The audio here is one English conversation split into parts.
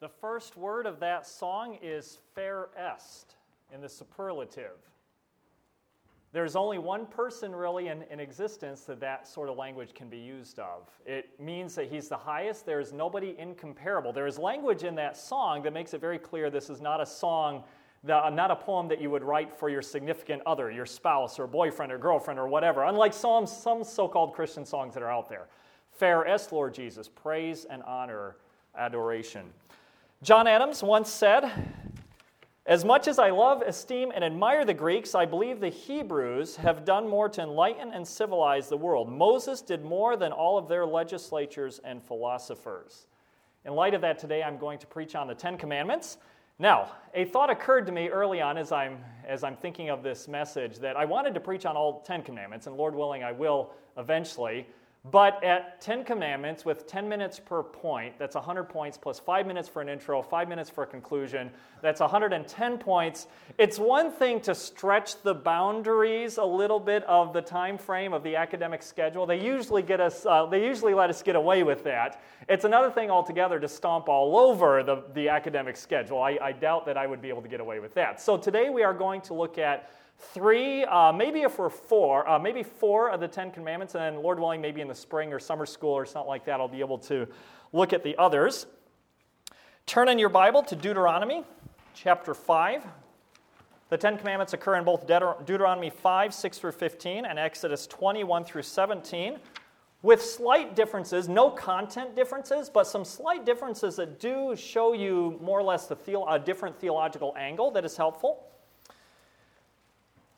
The first word of that song is fair est in the superlative. There's only one person really in, in existence that that sort of language can be used of. It means that he's the highest. There is nobody incomparable. There is language in that song that makes it very clear this is not a song, that, not a poem that you would write for your significant other, your spouse or boyfriend or girlfriend or whatever, unlike some, some so called Christian songs that are out there. Fair est, Lord Jesus, praise and honor, adoration. John Adams once said, as much as I love, esteem, and admire the Greeks, I believe the Hebrews have done more to enlighten and civilize the world. Moses did more than all of their legislatures and philosophers. In light of that, today I'm going to preach on the Ten Commandments. Now, a thought occurred to me early on as I'm, as I'm thinking of this message that I wanted to preach on all Ten Commandments, and Lord willing, I will eventually. But at 10 commandments with 10 minutes per point, that's 100 points plus 5 minutes for an intro, 5 minutes for a conclusion, that's 110 points. It's one thing to stretch the boundaries a little bit of the time frame of the academic schedule. They usually get us uh, they usually let us get away with that. It's another thing altogether to stomp all over the, the academic schedule. I, I doubt that I would be able to get away with that. So today we are going to look at three, uh, maybe if we're four, uh, maybe four of the Ten Commandments, and then Lord willing, maybe in the spring or summer school or something like that, I'll be able to look at the others. Turn in your Bible to Deuteronomy chapter 5. The Ten Commandments occur in both Deuteronomy 5, 6 through 15, and Exodus 21 through 17, with slight differences, no content differences, but some slight differences that do show you more or less the a different theological angle that is helpful.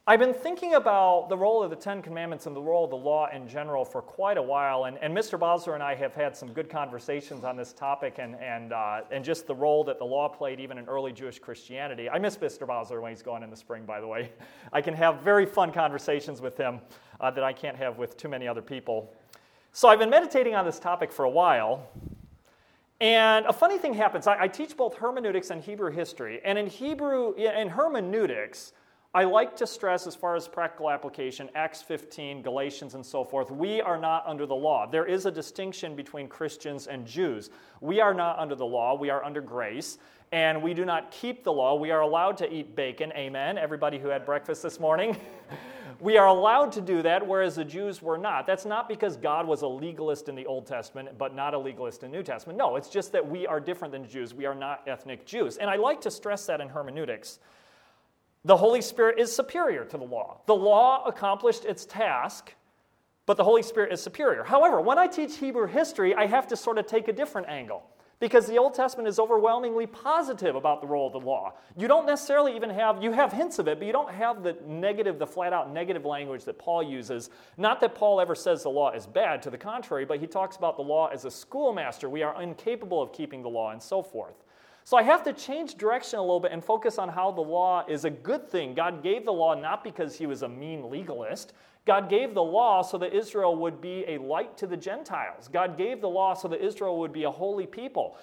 I've been thinking about the role of the Ten Commandments and the role of the law in general for quite a while, and, and Mr. Bosler and I have had some good conversations on this topic and, and, uh, and just the role that the law played even in early Jewish Christianity. I miss Mr. Bosler when he's gone in the spring, by the way. I can have very fun conversations with him uh, that I can't have with too many other people. So I've been meditating on this topic for a while, and a funny thing happens. I, I teach both hermeneutics and Hebrew history, and in Hebrew, in hermeneutics, I like to stress, as far as practical application, Acts 15, Galatians, and so forth, we are not under the law. There is a distinction between Christians and Jews. We are not under the law, we are under grace, and we do not keep the law. We are allowed to eat bacon. Amen. Everybody who had breakfast this morning. we are allowed to do that, whereas the Jews were not. That's not because God was a legalist in the Old Testament, but not a legalist in the New Testament. No, it's just that we are different than Jews. We are not ethnic Jews. And I like to stress that in hermeneutics. The Holy Spirit is superior to the law. The law accomplished its task, but the Holy Spirit is superior. However, when I teach Hebrew history, I have to sort of take a different angle because the Old Testament is overwhelmingly positive about the role of the law. You don't necessarily even have, you have hints of it, but you don't have the negative, the flat out negative language that Paul uses. Not that Paul ever says the law is bad, to the contrary, but he talks about the law as a schoolmaster. We are incapable of keeping the law and so forth. So I have to change direction a little bit and focus on how the law is a good thing. God gave the law not because he was a mean legalist. God gave the law so that Israel would be a light to the Gentiles. God gave the law so that Israel would be a holy people.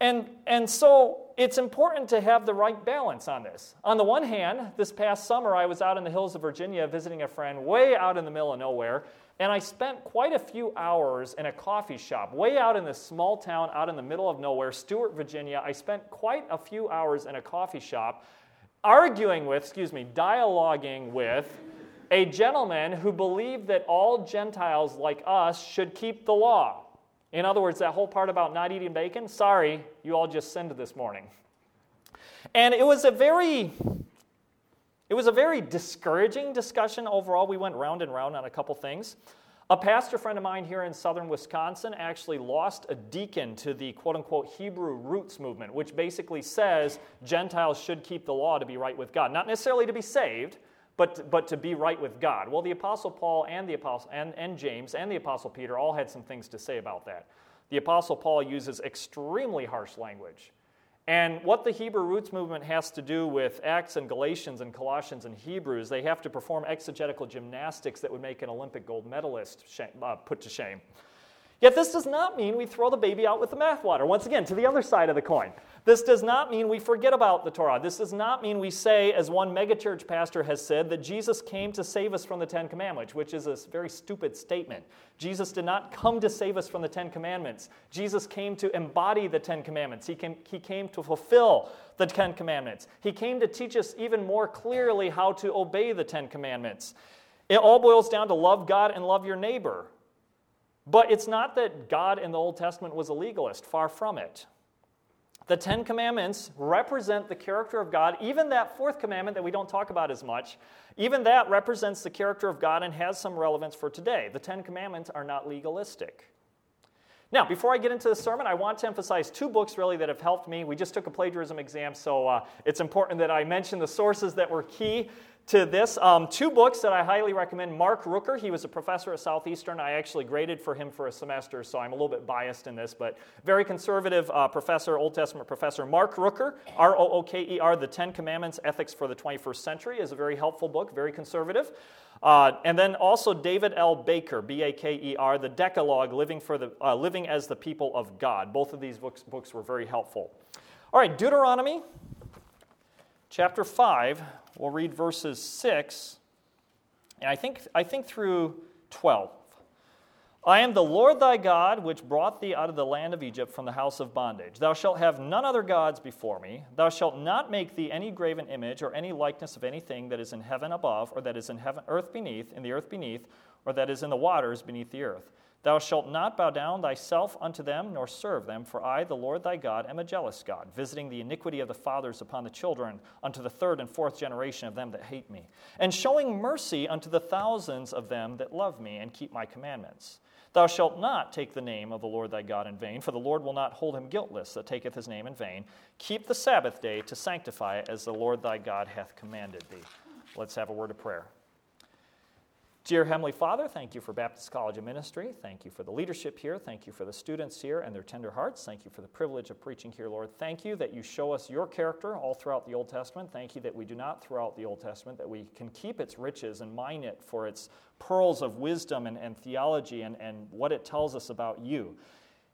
And, and so it's important to have the right balance on this. On the one hand, this past summer I was out in the hills of Virginia visiting a friend way out in the middle of nowhere, and I spent quite a few hours in a coffee shop way out in this small town out in the middle of nowhere, Stuart, Virginia. I spent quite a few hours in a coffee shop arguing with, excuse me, dialoguing with a gentleman who believed that all Gentiles like us should keep the law. In other words, that whole part about not eating bacon, sorry, you all just sinned this morning. And it was a very it was a very discouraging discussion overall. We went round and round on a couple things. A pastor friend of mine here in southern Wisconsin actually lost a deacon to the quote unquote Hebrew roots movement, which basically says Gentiles should keep the law to be right with God. Not necessarily to be saved, but, but to be right with God. Well, the Apostle Paul and, the Apostle, and, and James and the Apostle Peter all had some things to say about that. The Apostle Paul uses extremely harsh language. And what the Hebrew roots movement has to do with Acts and Galatians and Colossians and Hebrews, they have to perform exegetical gymnastics that would make an Olympic gold medalist shame, uh, put to shame. Yet this does not mean we throw the baby out with the bathwater. Once again, to the other side of the coin. This does not mean we forget about the Torah. This does not mean we say, as one megachurch pastor has said, that Jesus came to save us from the Ten Commandments, which is a very stupid statement. Jesus did not come to save us from the Ten Commandments. Jesus came to embody the Ten Commandments. He came, he came to fulfill the Ten Commandments. He came to teach us even more clearly how to obey the Ten Commandments. It all boils down to love God and love your neighbor. But it's not that God in the Old Testament was a legalist, far from it. The Ten Commandments represent the character of God. Even that fourth commandment that we don't talk about as much, even that represents the character of God and has some relevance for today. The Ten Commandments are not legalistic. Now, before I get into the sermon, I want to emphasize two books really that have helped me. We just took a plagiarism exam, so uh, it's important that I mention the sources that were key to this. Um, two books that I highly recommend. Mark Rooker, he was a professor at Southeastern. I actually graded for him for a semester, so I'm a little bit biased in this, but very conservative uh, professor, Old Testament professor. Mark Rooker, R O O K E R, The Ten Commandments Ethics for the 21st Century, is a very helpful book, very conservative. Uh, and then also David L. Baker, B A K E R, The Decalogue, Living, for the, uh, Living as the People of God. Both of these books, books were very helpful. All right, Deuteronomy chapter 5, we'll read verses 6, and I think, I think through 12. I am the Lord thy God, which brought thee out of the land of Egypt from the house of bondage. Thou shalt have none other gods before me. Thou shalt not make thee any graven image or any likeness of anything that is in heaven above, or that is in heaven, earth beneath, in the earth beneath, or that is in the waters beneath the earth. Thou shalt not bow down thyself unto them, nor serve them, for I, the Lord thy God, am a jealous God, visiting the iniquity of the fathers upon the children, unto the third and fourth generation of them that hate me, and showing mercy unto the thousands of them that love me and keep my commandments. Thou shalt not take the name of the Lord thy God in vain, for the Lord will not hold him guiltless that taketh his name in vain. Keep the Sabbath day to sanctify it, as the Lord thy God hath commanded thee. Let's have a word of prayer. Dear Heavenly Father, thank you for Baptist College of Ministry. Thank you for the leadership here. Thank you for the students here and their tender hearts. Thank you for the privilege of preaching here, Lord. Thank you that you show us your character all throughout the Old Testament. Thank you that we do not throughout the Old Testament, that we can keep its riches and mine it for its pearls of wisdom and, and theology and, and what it tells us about you.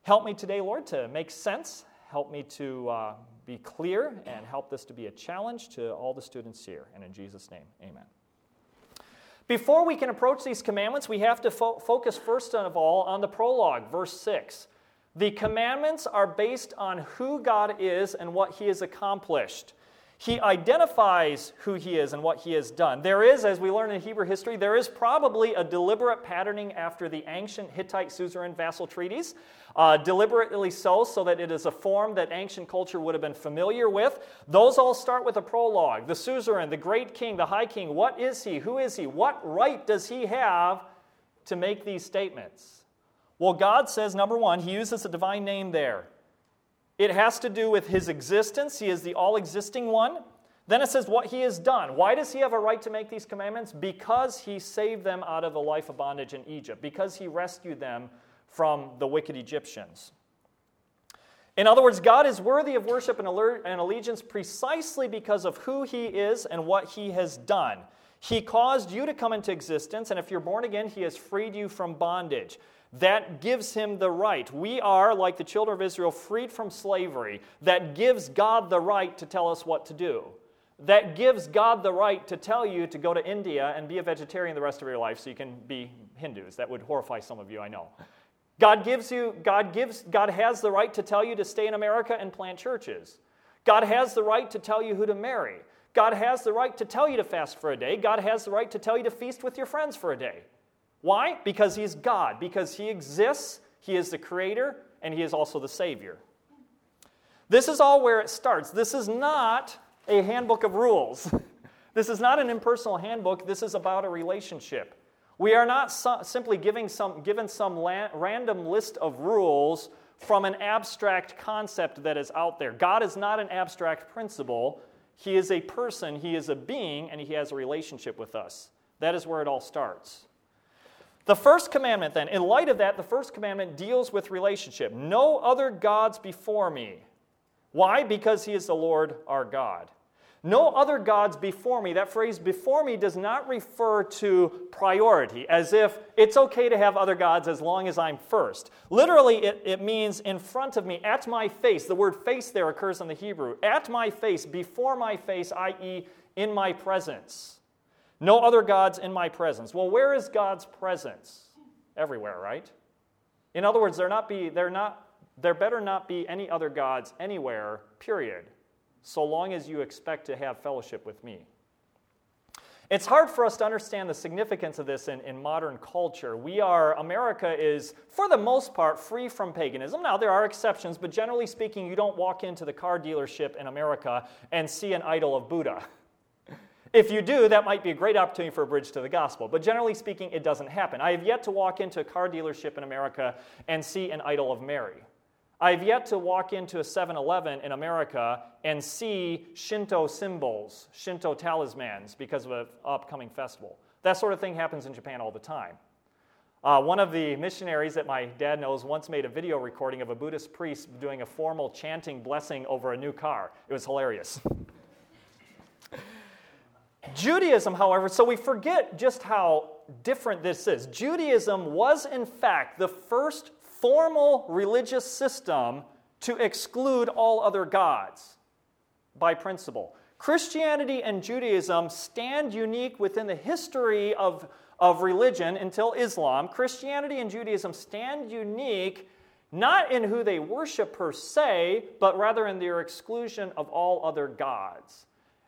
Help me today, Lord, to make sense. Help me to uh, be clear and help this to be a challenge to all the students here. And in Jesus' name, amen. Before we can approach these commandments, we have to fo- focus first of all on the prologue, verse 6. The commandments are based on who God is and what He has accomplished. He identifies who He is and what He has done. There is, as we learn in Hebrew history, there is probably a deliberate patterning after the ancient Hittite suzerain vassal treaties uh, deliberately so, so that it is a form that ancient culture would have been familiar with. Those all start with a prologue. The suzerain, the great king, the high king, what is he? Who is he? What right does he have to make these statements? Well, God says, number one, he uses a divine name there. It has to do with his existence. He is the all existing one. Then it says what he has done. Why does he have a right to make these commandments? Because he saved them out of the life of bondage in Egypt, because he rescued them from the wicked Egyptians. In other words, God is worthy of worship and allegiance precisely because of who He is and what He has done. He caused you to come into existence, and if you're born again, He has freed you from bondage. That gives Him the right. We are, like the children of Israel, freed from slavery. That gives God the right to tell us what to do. That gives God the right to tell you to go to India and be a vegetarian the rest of your life so you can be Hindus. That would horrify some of you, I know. God gives you, God gives, God has the right to tell you to stay in America and plant churches. God has the right to tell you who to marry. God has the right to tell you to fast for a day. God has the right to tell you to feast with your friends for a day. Why? Because He's God, because He exists, He is the Creator, and He is also the Savior. This is all where it starts. This is not a handbook of rules. this is not an impersonal handbook. This is about a relationship. We are not simply giving some, given some la- random list of rules from an abstract concept that is out there. God is not an abstract principle. He is a person, He is a being, and He has a relationship with us. That is where it all starts. The first commandment, then, in light of that, the first commandment deals with relationship. No other gods before me. Why? Because He is the Lord our God. No other gods before me. That phrase before me does not refer to priority, as if it's okay to have other gods as long as I'm first. Literally, it, it means in front of me, at my face. The word face there occurs in the Hebrew. At my face, before my face, i.e., in my presence. No other gods in my presence. Well, where is God's presence? Everywhere, right? In other words, there not be there not there better not be any other gods anywhere, period so long as you expect to have fellowship with me. It's hard for us to understand the significance of this in, in modern culture. We are, America is, for the most part, free from paganism. Now, there are exceptions, but generally speaking, you don't walk into the car dealership in America and see an idol of Buddha. If you do, that might be a great opportunity for a bridge to the gospel. But generally speaking, it doesn't happen. I have yet to walk into a car dealership in America and see an idol of Mary. I've yet to walk into a 7 Eleven in America and see Shinto symbols, Shinto talismans, because of an upcoming festival. That sort of thing happens in Japan all the time. Uh, one of the missionaries that my dad knows once made a video recording of a Buddhist priest doing a formal chanting blessing over a new car. It was hilarious. Judaism, however, so we forget just how different this is. Judaism was, in fact, the first formal religious system to exclude all other gods by principle. Christianity and Judaism stand unique within the history of, of religion until Islam. Christianity and Judaism stand unique not in who they worship per se, but rather in their exclusion of all other gods.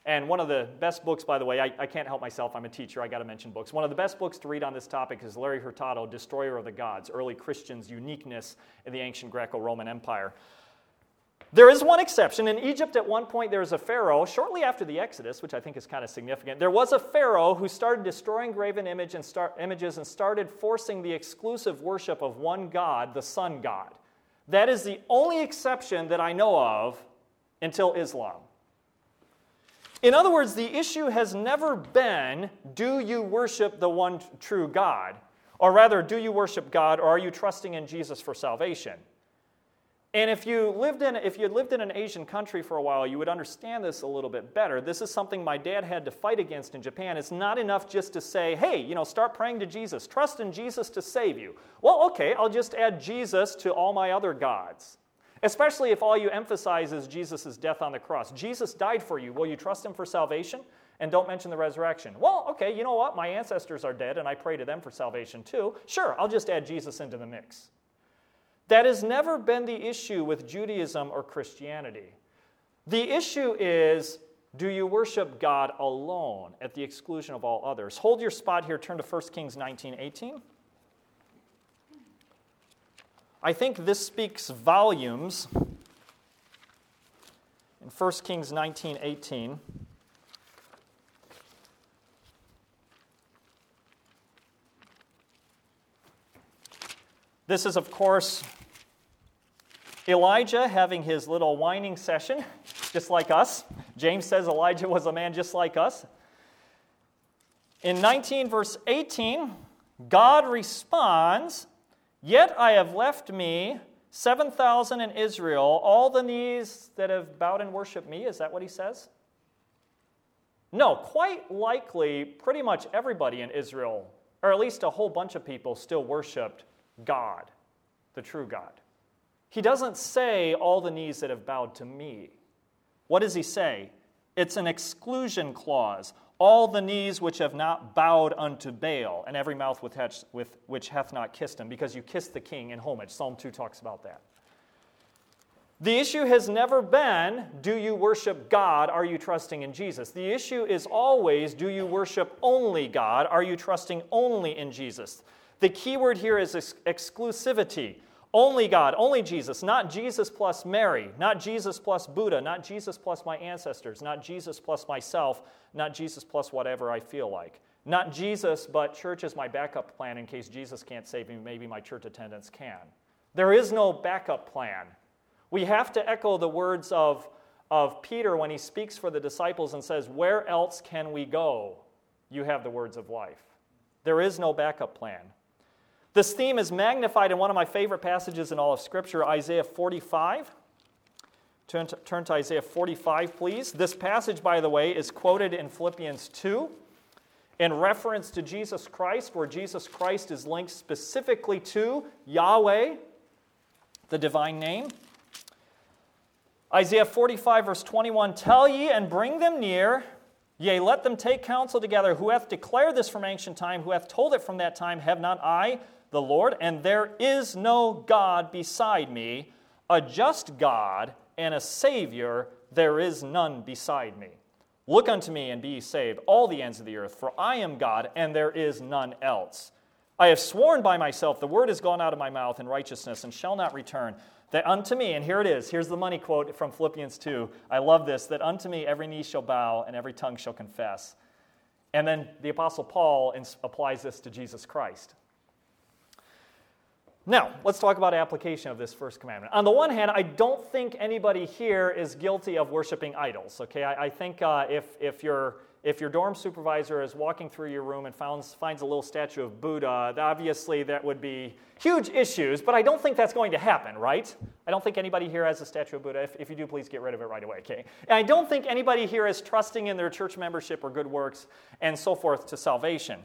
And one of the best books, by the way, I, I can't help myself, I'm a teacher, I got to mention books. One of the best books to read on this topic is Larry Hurtado, Destroyer of the Gods Early Christians' Uniqueness in the Ancient Greco Roman Empire. There is one exception. In Egypt, at one point, there was a pharaoh, shortly after the Exodus, which I think is kind of significant. There was a pharaoh who started destroying graven image and start, images and started forcing the exclusive worship of one god, the sun god. That is the only exception that I know of until Islam. In other words, the issue has never been do you worship the one true God? Or rather, do you worship God or are you trusting in Jesus for salvation? And if you lived in if you lived in an Asian country for a while, you would understand this a little bit better. This is something my dad had to fight against in Japan. It's not enough just to say, "Hey, you know, start praying to Jesus. Trust in Jesus to save you." Well, okay, I'll just add Jesus to all my other gods. Especially if all you emphasize is Jesus' death on the cross. Jesus died for you. Will you trust him for salvation? And don't mention the resurrection. Well, okay, you know what? My ancestors are dead and I pray to them for salvation too. Sure, I'll just add Jesus into the mix. That has never been the issue with Judaism or Christianity. The issue is do you worship God alone at the exclusion of all others? Hold your spot here, turn to 1 Kings 19 18. I think this speaks volumes in 1 Kings 19 18. This is, of course, Elijah having his little whining session, just like us. James says Elijah was a man just like us. In 19, verse 18, God responds Yet I have left me 7,000 in Israel, all the knees that have bowed and worshiped me. Is that what he says? No, quite likely, pretty much everybody in Israel, or at least a whole bunch of people, still worshiped God, the true God. He doesn't say all the knees that have bowed to me. What does he say? It's an exclusion clause all the knees which have not bowed unto Baal, and every mouth with, with, which hath not kissed him, because you kissed the king in homage. Psalm 2 talks about that. The issue has never been, do you worship God? Are you trusting in Jesus? The issue is always, do you worship only God? Are you trusting only in Jesus? The key word here is ex- exclusivity. Only God, only Jesus, not Jesus plus Mary, not Jesus plus Buddha, not Jesus plus my ancestors, not Jesus plus myself, not Jesus plus whatever I feel like. Not Jesus, but church is my backup plan in case Jesus can't save me, maybe my church attendance can. There is no backup plan. We have to echo the words of, of Peter when he speaks for the disciples and says, Where else can we go? You have the words of life. There is no backup plan. This theme is magnified in one of my favorite passages in all of Scripture, Isaiah 45. Turn to, turn to Isaiah 45, please. This passage, by the way, is quoted in Philippians 2 in reference to Jesus Christ, where Jesus Christ is linked specifically to Yahweh, the divine name. Isaiah 45, verse 21 Tell ye and bring them near, yea, let them take counsel together. Who hath declared this from ancient time? Who hath told it from that time? Have not I, the Lord? And there is no God beside me, a just God and a Savior, there is none beside me. Look unto me and be saved, all the ends of the earth, for I am God, and there is none else. I have sworn by myself, the word is gone out of my mouth in righteousness, and shall not return. That unto me, and here it is, here's the money quote from Philippians 2. I love this that unto me every knee shall bow, and every tongue shall confess. And then the Apostle Paul applies this to Jesus Christ. Now, let's talk about application of this first commandment. On the one hand, I don't think anybody here is guilty of worshiping idols. Okay, I, I think uh, if, if, your, if your dorm supervisor is walking through your room and finds, finds a little statue of Buddha, obviously that would be huge issues, but I don't think that's going to happen, right? I don't think anybody here has a statue of Buddha. If, if you do, please get rid of it right away, okay? And I don't think anybody here is trusting in their church membership or good works and so forth to salvation.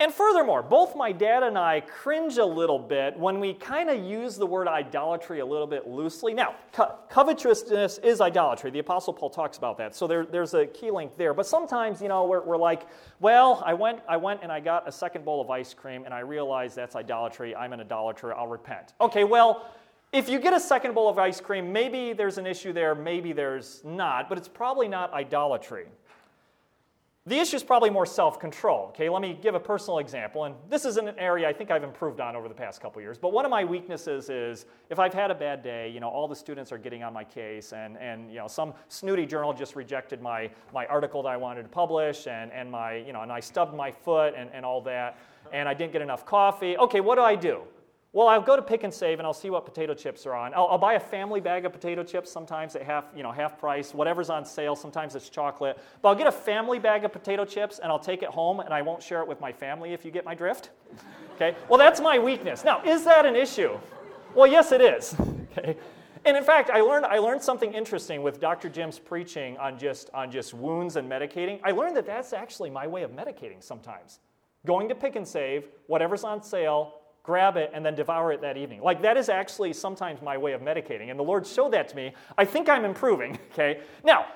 And furthermore, both my dad and I cringe a little bit when we kind of use the word idolatry a little bit loosely. Now, co- covetousness is idolatry. The Apostle Paul talks about that. So there, there's a key link there. But sometimes, you know, we're, we're like, well, I went, I went and I got a second bowl of ice cream and I realized that's idolatry. I'm an idolater. I'll repent. Okay, well, if you get a second bowl of ice cream, maybe there's an issue there, maybe there's not, but it's probably not idolatry. The issue is probably more self control. Okay, let me give a personal example. And this is an area I think I've improved on over the past couple years. But one of my weaknesses is if I've had a bad day, you know, all the students are getting on my case, and, and you know, some snooty journal just rejected my, my article that I wanted to publish, and, and, my, you know, and I stubbed my foot and, and all that, and I didn't get enough coffee. Okay, what do I do? Well, I'll go to Pick and Save and I'll see what potato chips are on. I'll, I'll, buy a family bag of potato chips sometimes at half, you know, half price, whatever's on sale. Sometimes it's chocolate. But I'll get a family bag of potato chips and I'll take it home and I won't share it with my family if you get my drift. Okay? Well, that's my weakness. Now, is that an issue? Well, yes, it is. Okay? And in fact, I learned, I learned something interesting with Dr. Jim's preaching on just, on just wounds and medicating. I learned that that's actually my way of medicating sometimes. Going to Pick and Save, whatever's on sale, grab it, and then devour it that evening. Like, that is actually sometimes my way of medicating. And the Lord showed that to me. I think I'm improving, okay? Now,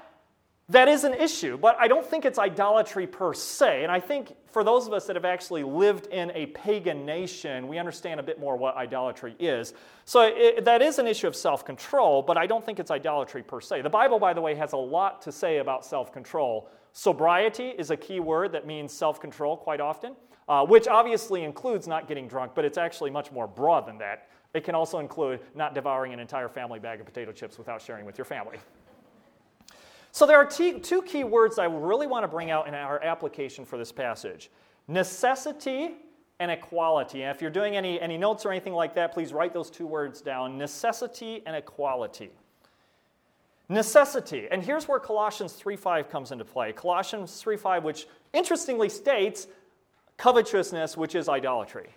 that is an issue, but I don't think it's idolatry per se. And I think for those of us that have actually lived in a pagan nation, we understand a bit more what idolatry is. So it, that is an issue of self control, but I don't think it's idolatry per se. The Bible, by the way, has a lot to say about self control. Sobriety is a key word that means self control quite often uh, which obviously includes not getting drunk, but it's actually much more broad than that. It can also include not devouring an entire family bag of potato chips without sharing with your family. So there are t- two key words I really want to bring out in our application for this passage necessity and equality. And if you're doing any, any notes or anything like that, please write those two words down necessity and equality. Necessity. And here's where Colossians 3:5 comes into play. Colossians 3:5 which interestingly states covetousness, which is idolatry.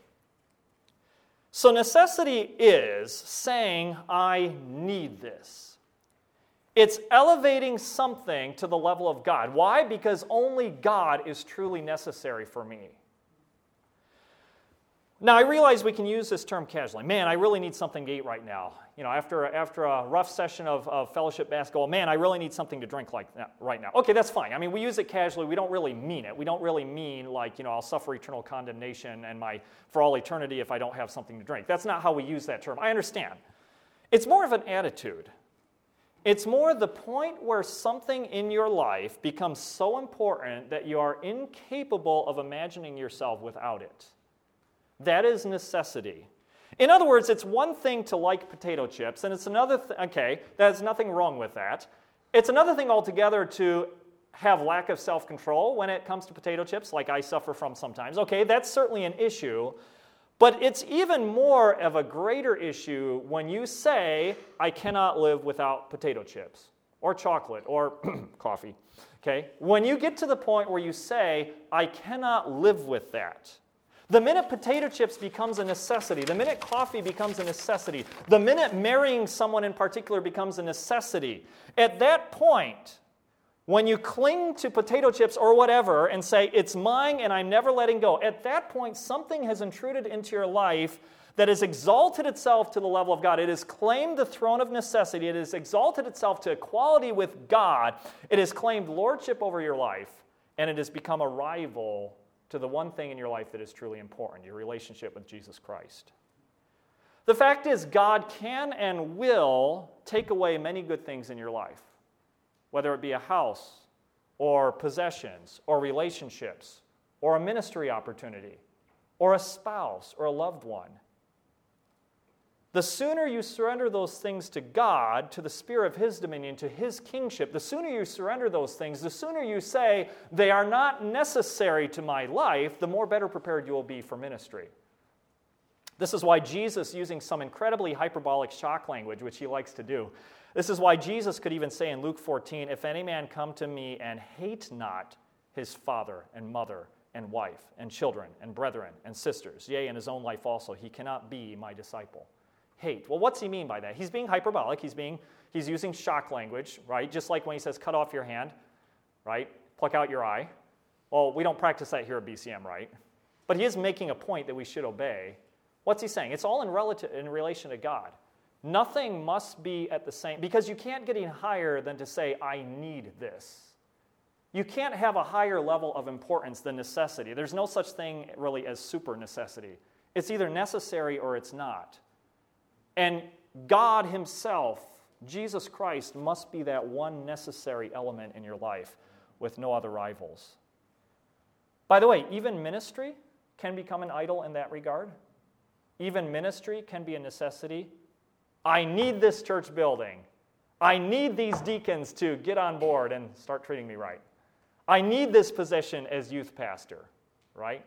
So, necessity is saying, I need this. It's elevating something to the level of God. Why? Because only God is truly necessary for me. Now, I realize we can use this term casually. Man, I really need something to eat right now. You know, after, after a rough session of, of fellowship basketball, man, I really need something to drink like that right now. Okay, that's fine. I mean, we use it casually. We don't really mean it. We don't really mean like, you know, I'll suffer eternal condemnation and my for all eternity if I don't have something to drink. That's not how we use that term. I understand. It's more of an attitude. It's more the point where something in your life becomes so important that you are incapable of imagining yourself without it. That is necessity. In other words, it's one thing to like potato chips, and it's another, th- okay, there's nothing wrong with that. It's another thing altogether to have lack of self control when it comes to potato chips, like I suffer from sometimes. Okay, that's certainly an issue. But it's even more of a greater issue when you say, I cannot live without potato chips or chocolate or coffee. Okay? When you get to the point where you say, I cannot live with that, The minute potato chips becomes a necessity, the minute coffee becomes a necessity, the minute marrying someone in particular becomes a necessity, at that point, when you cling to potato chips or whatever and say, it's mine and I'm never letting go, at that point, something has intruded into your life that has exalted itself to the level of God. It has claimed the throne of necessity. It has exalted itself to equality with God. It has claimed lordship over your life, and it has become a rival to the one thing in your life that is truly important your relationship with Jesus Christ. The fact is, God can and will take away many good things in your life, whether it be a house, or possessions, or relationships, or a ministry opportunity, or a spouse, or a loved one. The sooner you surrender those things to God, to the sphere of His dominion, to His kingship, the sooner you surrender those things, the sooner you say, they are not necessary to my life, the more better prepared you will be for ministry. This is why Jesus, using some incredibly hyperbolic shock language, which he likes to do, this is why Jesus could even say in Luke 14, If any man come to me and hate not his father and mother and wife and children and brethren and sisters, yea, and his own life also, he cannot be my disciple hate. Well, what's he mean by that? He's being hyperbolic. He's being he's using shock language, right? Just like when he says cut off your hand, right? Pluck out your eye. Well, we don't practice that here at BCM, right? But he is making a point that we should obey. What's he saying? It's all in relative in relation to God. Nothing must be at the same because you can't get any higher than to say I need this. You can't have a higher level of importance than necessity. There's no such thing really as super necessity. It's either necessary or it's not. And God Himself, Jesus Christ, must be that one necessary element in your life with no other rivals. By the way, even ministry can become an idol in that regard. Even ministry can be a necessity. I need this church building. I need these deacons to get on board and start treating me right. I need this position as youth pastor, right?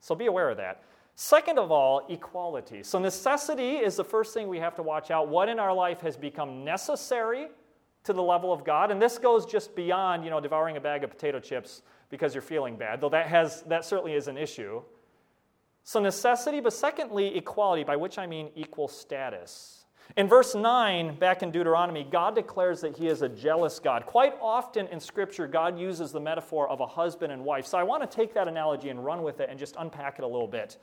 So be aware of that. Second of all, equality. So, necessity is the first thing we have to watch out. What in our life has become necessary to the level of God? And this goes just beyond, you know, devouring a bag of potato chips because you're feeling bad, though that, has, that certainly is an issue. So, necessity, but secondly, equality, by which I mean equal status. In verse 9, back in Deuteronomy, God declares that He is a jealous God. Quite often in Scripture, God uses the metaphor of a husband and wife. So I want to take that analogy and run with it and just unpack it a little bit.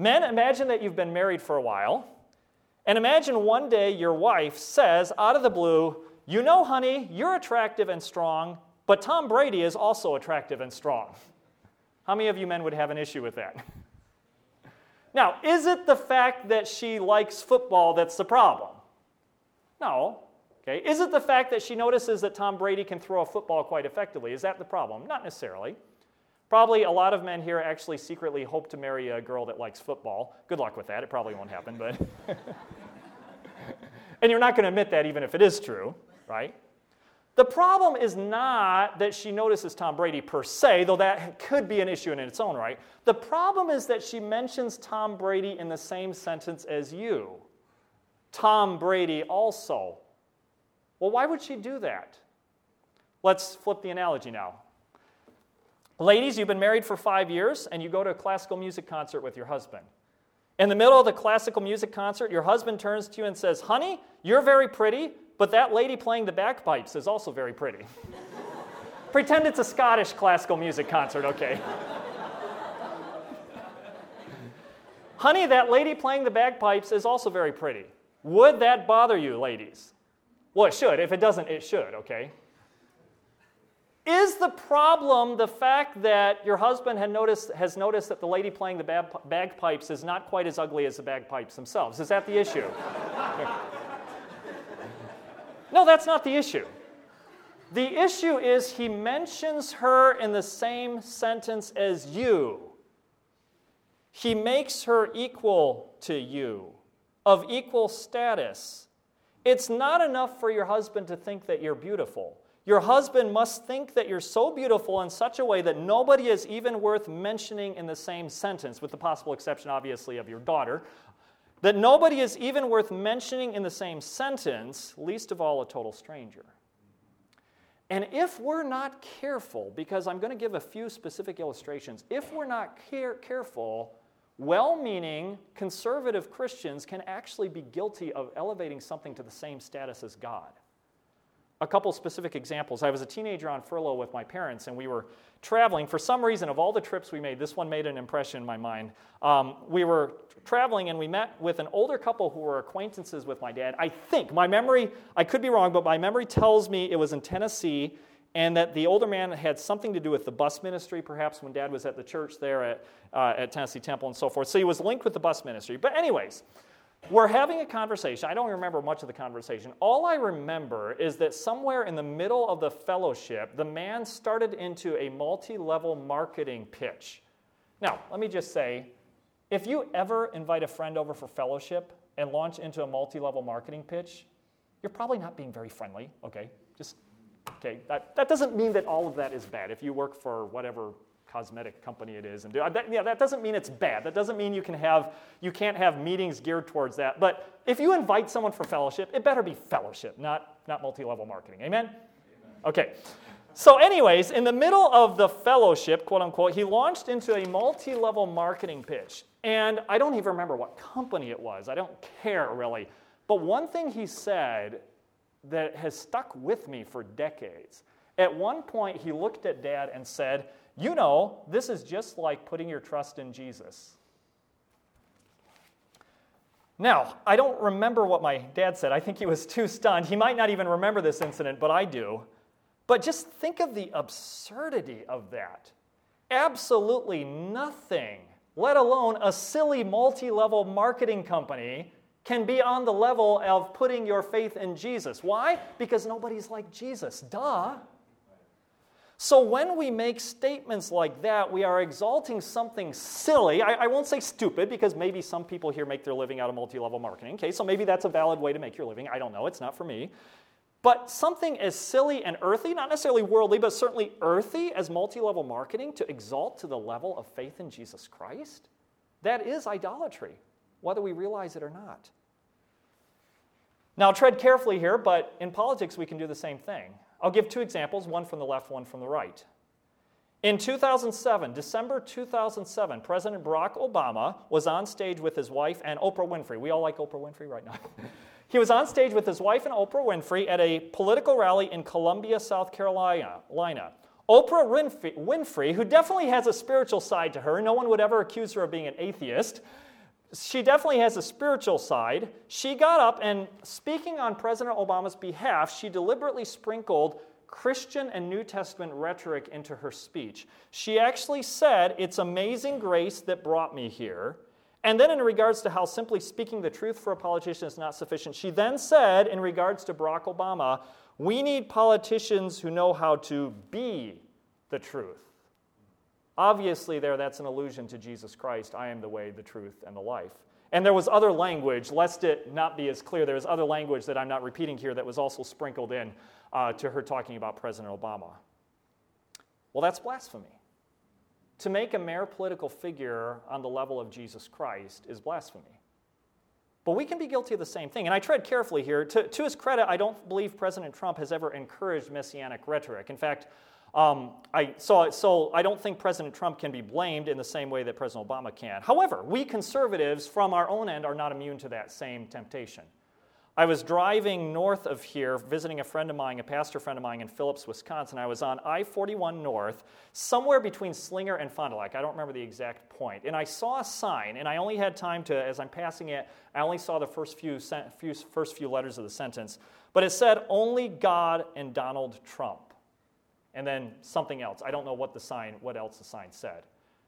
Men, imagine that you've been married for a while, and imagine one day your wife says out of the blue, You know, honey, you're attractive and strong, but Tom Brady is also attractive and strong. How many of you men would have an issue with that? Now, is it the fact that she likes football that's the problem? No. Okay. Is it the fact that she notices that Tom Brady can throw a football quite effectively? Is that the problem? Not necessarily. Probably a lot of men here actually secretly hope to marry a girl that likes football. Good luck with that. It probably won't happen, but. and you're not going to admit that even if it is true, right? The problem is not that she notices Tom Brady per se, though that could be an issue in its own right. The problem is that she mentions Tom Brady in the same sentence as you. Tom Brady also. Well, why would she do that? Let's flip the analogy now. Ladies, you've been married for five years and you go to a classical music concert with your husband. In the middle of the classical music concert, your husband turns to you and says, Honey, you're very pretty, but that lady playing the bagpipes is also very pretty. Pretend it's a Scottish classical music concert, okay? Honey, that lady playing the bagpipes is also very pretty. Would that bother you, ladies? Well, it should. If it doesn't, it should, okay? Is the problem the fact that your husband noticed, has noticed that the lady playing the bagpipes is not quite as ugly as the bagpipes themselves? Is that the issue? no, that's not the issue. The issue is he mentions her in the same sentence as you. He makes her equal to you, of equal status. It's not enough for your husband to think that you're beautiful. Your husband must think that you're so beautiful in such a way that nobody is even worth mentioning in the same sentence, with the possible exception, obviously, of your daughter. That nobody is even worth mentioning in the same sentence, least of all a total stranger. And if we're not careful, because I'm going to give a few specific illustrations, if we're not care- careful, well meaning conservative Christians can actually be guilty of elevating something to the same status as God. A couple specific examples. I was a teenager on furlough with my parents, and we were traveling. For some reason, of all the trips we made, this one made an impression in my mind. Um, we were traveling, and we met with an older couple who were acquaintances with my dad. I think, my memory, I could be wrong, but my memory tells me it was in Tennessee, and that the older man had something to do with the bus ministry, perhaps when dad was at the church there at, uh, at Tennessee Temple and so forth. So he was linked with the bus ministry. But, anyways, we're having a conversation. I don't remember much of the conversation. All I remember is that somewhere in the middle of the fellowship, the man started into a multi level marketing pitch. Now, let me just say if you ever invite a friend over for fellowship and launch into a multi level marketing pitch, you're probably not being very friendly, okay? Just, okay. That, that doesn't mean that all of that is bad. If you work for whatever cosmetic company it is. And do uh, that, yeah, that doesn't mean it's bad. That doesn't mean you can have you can't have meetings geared towards that. But if you invite someone for fellowship it better be fellowship not not multi-level marketing. Amen, amen. okay. So anyways in the middle of the fellowship quote unquote he launched into a multi-level marketing pitch. And i don't even remember what company it was. I don't care really. But one thing he said that has stuck with me for decades. At one point he looked at dad and said you know, this is just like putting your trust in Jesus. Now, I don't remember what my dad said. I think he was too stunned. He might not even remember this incident, but I do. But just think of the absurdity of that. Absolutely nothing, let alone a silly multi level marketing company, can be on the level of putting your faith in Jesus. Why? Because nobody's like Jesus. Duh. So when we make statements like that, we are exalting something silly. I, I, won't say stupid because maybe some people here make their living out of multi level marketing. Okay, so maybe that's a valid way to make your living. I don't know, it's not for me. But something as silly and earthy, not necessarily worldly, but certainly earthy as multi level marketing to exalt to the level of faith in Jesus Christ, that is idolatry, whether we realize it or not. Now, tread carefully here, but in politics we can do the same thing. I'll give two examples, one from the left, one from the right. In 2007, December 2007, President Barack Obama was on stage with his wife and Oprah Winfrey. We all like Oprah Winfrey right now. he was on stage with his wife and Oprah Winfrey at a political rally in Columbia, South Carolina. Oprah Winfrey, who definitely has a spiritual side to her, no one would ever accuse her of being an atheist, she definitely has a spiritual side. She got up and, speaking on President Obama's behalf, she deliberately sprinkled Christian and New Testament rhetoric into her speech. She actually said, It's amazing grace that brought me here. And then, in regards to how simply speaking the truth for a politician is not sufficient, she then said, in regards to Barack Obama, we need politicians who know how to be the truth. Obviously, there that's an allusion to Jesus Christ. I am the way, the truth, and the life. And there was other language, lest it not be as clear, there was other language that I'm not repeating here that was also sprinkled in uh, to her talking about President Obama. Well, that's blasphemy. To make a mere political figure on the level of Jesus Christ is blasphemy. But we can be guilty of the same thing. And I tread carefully here. To, to his credit, I don't believe President Trump has ever encouraged messianic rhetoric. In fact, um, I, so, so I don't think President Trump can be blamed in the same way that President Obama can. However, we conservatives, from our own end, are not immune to that same temptation. I was driving north of here, visiting a friend of mine, a pastor friend of mine in Phillips, Wisconsin. I was on I 41 North, somewhere between Slinger and Fond du Lac. I don't remember the exact point. And I saw a sign, and I only had time to, as I'm passing it, I only saw the first few, few, first few letters of the sentence. But it said, Only God and Donald Trump and then something else. I don't know what the sign, what else the sign said.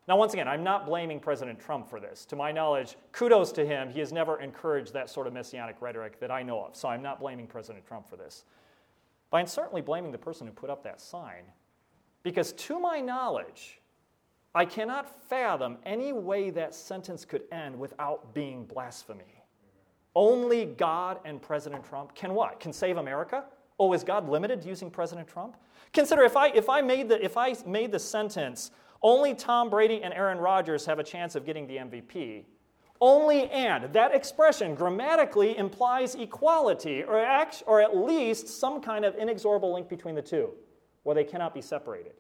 Now, once again, I'm not blaming President Trump for this. To my knowledge, kudos to him. He has never encouraged that sort of messianic rhetoric that I know of. So I'm not blaming President Trump for this. But I'm certainly blaming the person who put up that sign. Because to my knowledge, I cannot fathom any way that sentence could end without being blasphemy. Only God and President Trump can what? Can save America? Oh, is God limited using President Trump? Consider if I, if I, made, the, if I made the sentence, only Tom Brady and Aaron Rodgers have a chance of getting the MVP. Only and. That expression grammatically implies equality, or, act, or at least some kind of inexorable link between the two. or they cannot be separated.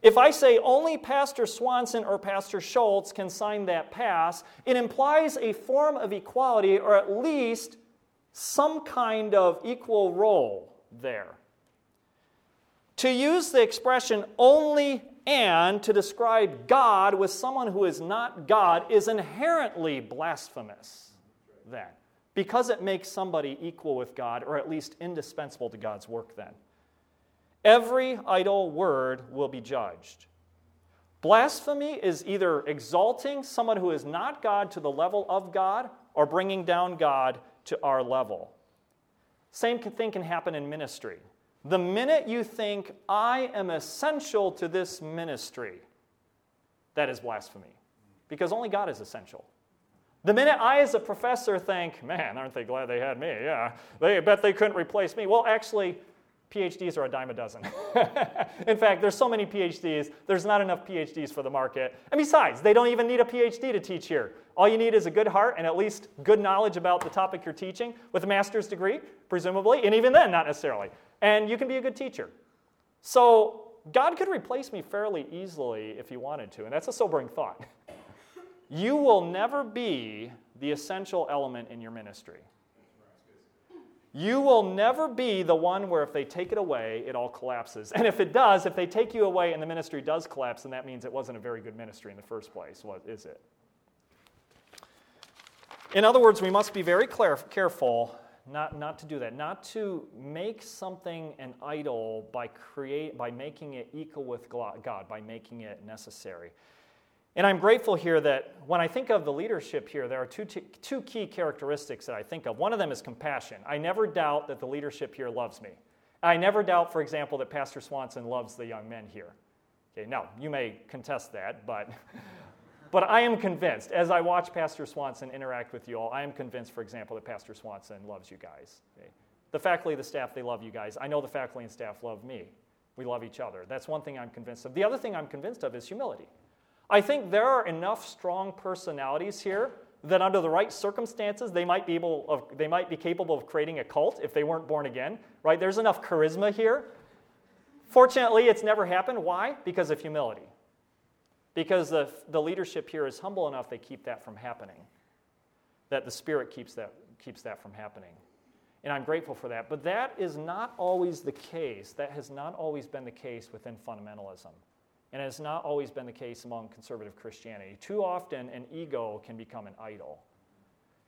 If I say only Pastor Swanson or Pastor Schultz can sign that pass, it implies a form of equality or at least some kind of equal role there. To use the expression only and to describe God with someone who is not God is inherently blasphemous, then, because it makes somebody equal with God or at least indispensable to God's work, then. Every idle word will be judged. Blasphemy is either exalting someone who is not God to the level of God or bringing down God to our level. Same thing can happen in ministry. The minute you think, I am essential to this ministry, that is blasphemy. Because only God is essential. The minute I, as a professor, think, man, aren't they glad they had me? Yeah, they bet they couldn't replace me. Well, actually, PhDs are a dime a dozen. in fact, there's so many PhDs, there's not enough PhDs for the market. And besides, they don't even need a PhD to teach here. All you need is a good heart and at least good knowledge about the topic you're teaching with a master's degree, presumably, and even then, not necessarily. And you can be a good teacher. So, God could replace me fairly easily if He wanted to, and that's a sobering thought. you will never be the essential element in your ministry. You will never be the one where if they take it away, it all collapses. And if it does, if they take you away and the ministry does collapse, then that means it wasn't a very good ministry in the first place, what is it? In other words, we must be very careful not, not to do that, not to make something an idol by, create, by making it equal with God, by making it necessary. And I'm grateful here that when I think of the leadership here, there are two, t- two key characteristics that I think of. One of them is compassion. I never doubt that the leadership here loves me. I never doubt, for example, that Pastor Swanson loves the young men here. Okay, now, you may contest that, but, but I am convinced, as I watch Pastor Swanson interact with you all, I am convinced, for example, that Pastor Swanson loves you guys. Okay? The faculty, the staff, they love you guys. I know the faculty and staff love me. We love each other. That's one thing I'm convinced of. The other thing I'm convinced of is humility. I think there are enough strong personalities here that under the right circumstances they might be able of, they might be capable of creating a cult if they weren't born again right? There's enough charisma here. Fortunately it's never happened. Why? Because of humility. Because the, the leadership here is humble enough they keep that from happening. That the spirit keeps that keeps that from happening. And i'm grateful for that. But that is not always the case. That has not always been the case within fundamentalism and it has not always been the case among conservative Christianity. Too often, an ego can become an idol.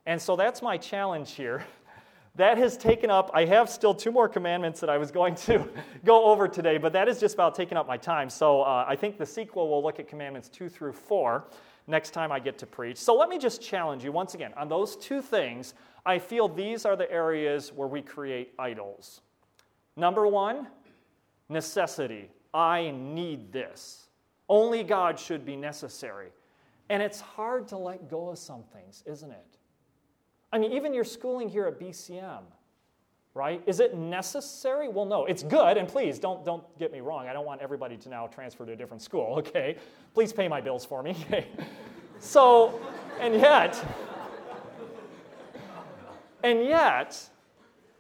And so that's my challenge here. That has taken up, I have still two more commandments that I was going to go over today, but that is just about taking up my time. So uh, I think the sequel will look at commandments two through four next time I get to preach. So let me just challenge you once again on those two things. I feel these are the areas where we create idols. Number one, necessity. I need this. Only God should be necessary. And it's hard to let go of some things, isn't it? I mean, even your schooling here at BCM, right? Is it necessary? Well, no, it's good, and please don't, don't get me wrong. I don't want everybody to now transfer to a different school, okay? Please pay my bills for me. so, and yet, and yet,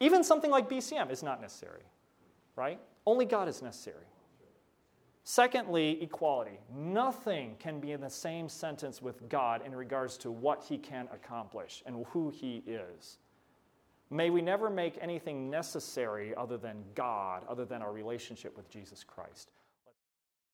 even something like BCM is not necessary, right? Only God is necessary. Secondly, equality. Nothing can be in the same sentence with God in regards to what he can accomplish and who he is. May we never make anything necessary other than God, other than our relationship with Jesus Christ.